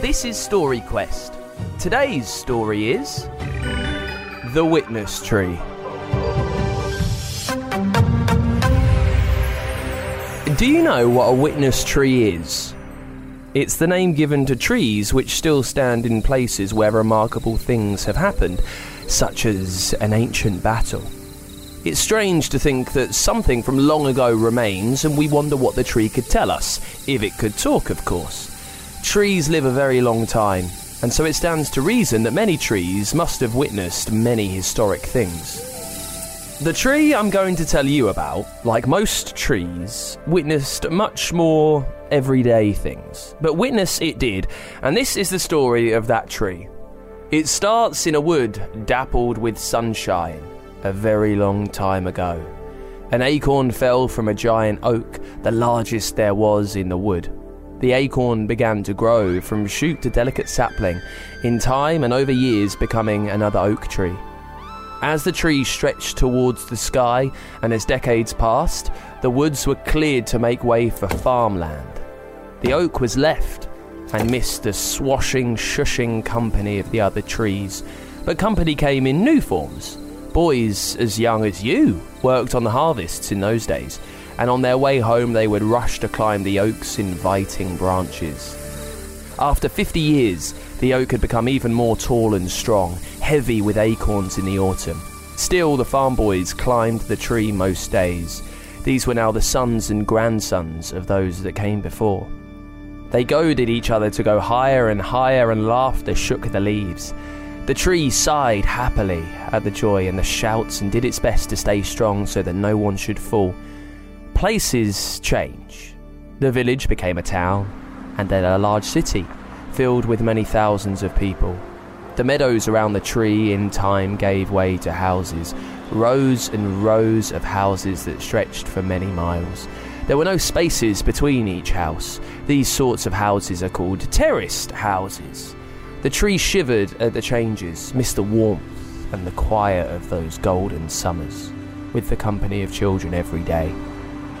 This is Story Quest. Today's story is The Witness Tree. Do you know what a witness tree is? It's the name given to trees which still stand in places where remarkable things have happened, such as an ancient battle. It's strange to think that something from long ago remains, and we wonder what the tree could tell us, if it could talk, of course. Trees live a very long time, and so it stands to reason that many trees must have witnessed many historic things. The tree I'm going to tell you about, like most trees, witnessed much more everyday things. But witness it did, and this is the story of that tree. It starts in a wood dappled with sunshine a very long time ago. An acorn fell from a giant oak, the largest there was in the wood. The acorn began to grow from shoot to delicate sapling, in time and over years becoming another oak tree. As the tree stretched towards the sky and as decades passed, the woods were cleared to make way for farmland. The oak was left and missed the swashing, shushing company of the other trees, but company came in new forms Boys as young as you worked on the harvests in those days, and on their way home they would rush to climb the oak's inviting branches. After 50 years, the oak had become even more tall and strong, heavy with acorns in the autumn. Still, the farm boys climbed the tree most days. These were now the sons and grandsons of those that came before. They goaded each other to go higher and higher, and laughter shook the leaves. The tree sighed happily at the joy and the shouts and did its best to stay strong so that no one should fall. Places change. The village became a town, and then a large city, filled with many thousands of people. The meadows around the tree in time gave way to houses, rows and rows of houses that stretched for many miles. There were no spaces between each house. These sorts of houses are called terraced houses. The tree shivered at the changes, missed the warmth and the quiet of those golden summers, with the company of children every day.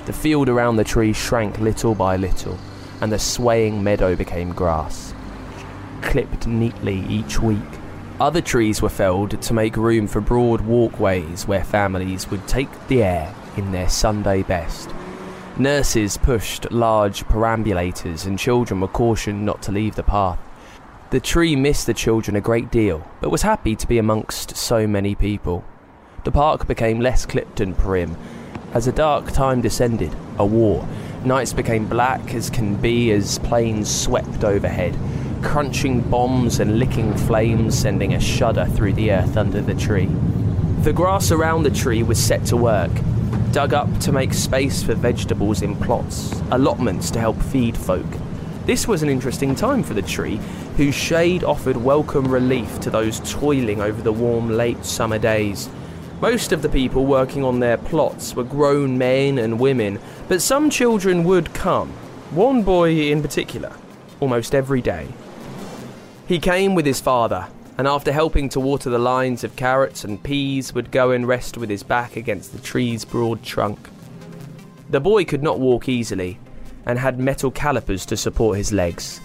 The field around the tree shrank little by little, and the swaying meadow became grass, clipped neatly each week. Other trees were felled to make room for broad walkways where families would take the air in their Sunday best. Nurses pushed large perambulators, and children were cautioned not to leave the path. The tree missed the children a great deal, but was happy to be amongst so many people. The park became less clipped and prim. As a dark time descended, a war, nights became black as can be as planes swept overhead, crunching bombs and licking flames sending a shudder through the earth under the tree. The grass around the tree was set to work, dug up to make space for vegetables in plots, allotments to help feed folk. This was an interesting time for the tree, whose shade offered welcome relief to those toiling over the warm late summer days. Most of the people working on their plots were grown men and women, but some children would come, one boy in particular, almost every day. He came with his father, and after helping to water the lines of carrots and peas, would go and rest with his back against the tree's broad trunk. The boy could not walk easily, and had metal calipers to support his legs.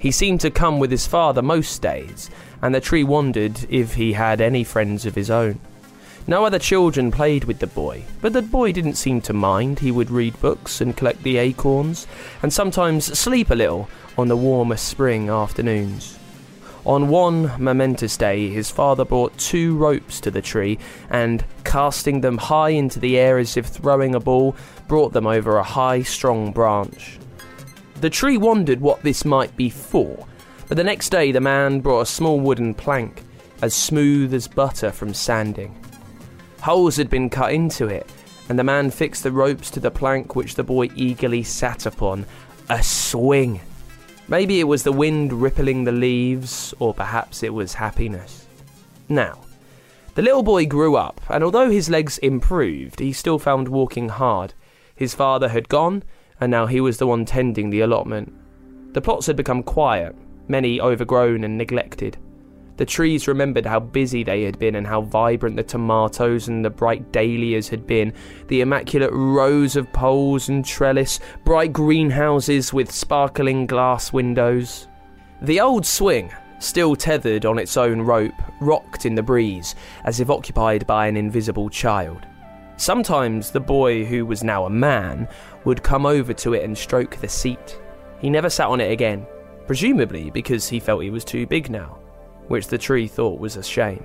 He seemed to come with his father most days, and the tree wondered if he had any friends of his own. No other children played with the boy, but the boy didn't seem to mind. He would read books and collect the acorns, and sometimes sleep a little on the warmer spring afternoons. On one momentous day, his father brought two ropes to the tree and, casting them high into the air as if throwing a ball, brought them over a high, strong branch. The tree wondered what this might be for, but the next day the man brought a small wooden plank, as smooth as butter from sanding. Holes had been cut into it, and the man fixed the ropes to the plank which the boy eagerly sat upon. A swing! Maybe it was the wind rippling the leaves, or perhaps it was happiness. Now, the little boy grew up, and although his legs improved, he still found walking hard. His father had gone, and now he was the one tending the allotment. The plots had become quiet, many overgrown and neglected. The trees remembered how busy they had been and how vibrant the tomatoes and the bright dahlias had been, the immaculate rows of poles and trellis, bright greenhouses with sparkling glass windows. The old swing, still tethered on its own rope, rocked in the breeze, as if occupied by an invisible child. Sometimes the boy, who was now a man, would come over to it and stroke the seat. He never sat on it again, presumably because he felt he was too big now which the tree thought was a shame.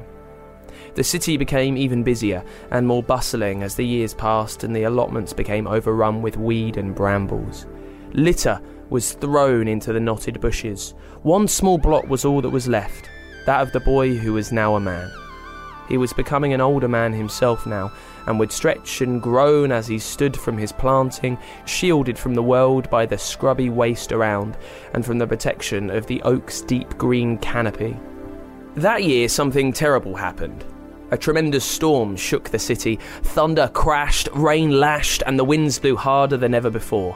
The city became even busier and more bustling as the years passed and the allotments became overrun with weed and brambles. Litter was thrown into the knotted bushes. One small blot was all that was left that of the boy who was now a man. He was becoming an older man himself now, and would stretch and groan as he stood from his planting, shielded from the world by the scrubby waste around, and from the protection of the oak's deep green canopy. That year, something terrible happened. A tremendous storm shook the city. Thunder crashed, rain lashed, and the winds blew harder than ever before.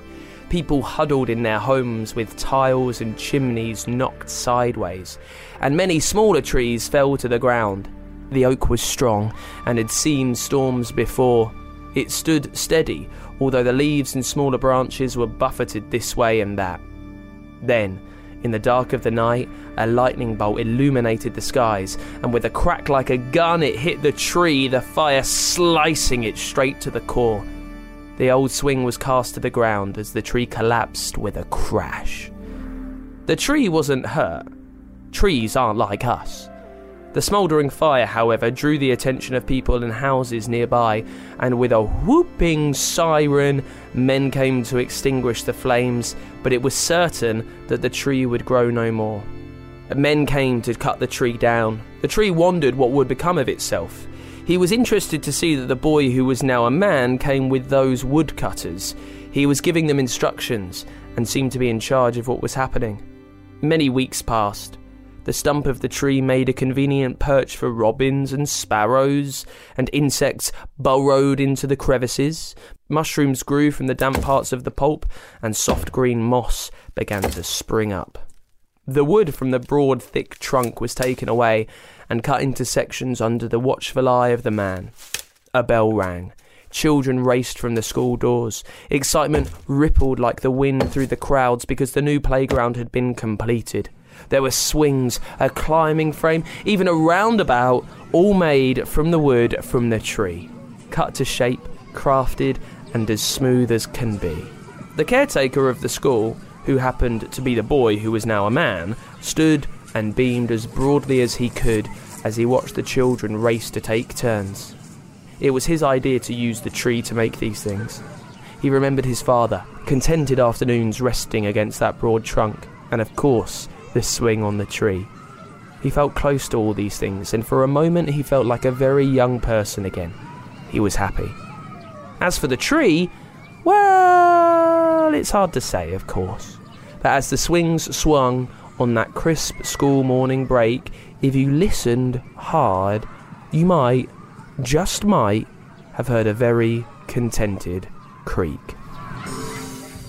People huddled in their homes with tiles and chimneys knocked sideways, and many smaller trees fell to the ground. The oak was strong and had seen storms before. It stood steady, although the leaves and smaller branches were buffeted this way and that. Then, in the dark of the night, a lightning bolt illuminated the skies, and with a crack like a gun, it hit the tree, the fire slicing it straight to the core. The old swing was cast to the ground as the tree collapsed with a crash. The tree wasn't hurt. Trees aren't like us. The smouldering fire, however, drew the attention of people in houses nearby, and with a whooping siren, men came to extinguish the flames, but it was certain that the tree would grow no more. Men came to cut the tree down. The tree wondered what would become of itself. He was interested to see that the boy who was now a man came with those woodcutters. He was giving them instructions and seemed to be in charge of what was happening. Many weeks passed. The stump of the tree made a convenient perch for robins and sparrows, and insects burrowed into the crevices. Mushrooms grew from the damp parts of the pulp, and soft green moss began to spring up. The wood from the broad, thick trunk was taken away and cut into sections under the watchful eye of the man. A bell rang. Children raced from the school doors. Excitement rippled like the wind through the crowds because the new playground had been completed. There were swings, a climbing frame, even a roundabout, all made from the wood from the tree, cut to shape, crafted, and as smooth as can be. The caretaker of the school, who happened to be the boy who was now a man, stood and beamed as broadly as he could as he watched the children race to take turns. It was his idea to use the tree to make these things. He remembered his father, contented afternoons resting against that broad trunk, and of course, the swing on the tree. He felt close to all these things, and for a moment he felt like a very young person again. He was happy. As for the tree, well, it's hard to say, of course. But as the swings swung on that crisp school morning break, if you listened hard, you might, just might, have heard a very contented creak.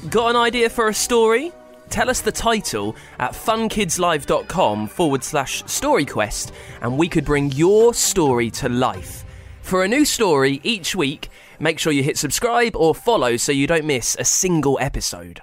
Got an idea for a story? Tell us the title at funkidslive.com forward slash storyquest, and we could bring your story to life. For a new story each week, make sure you hit subscribe or follow so you don't miss a single episode.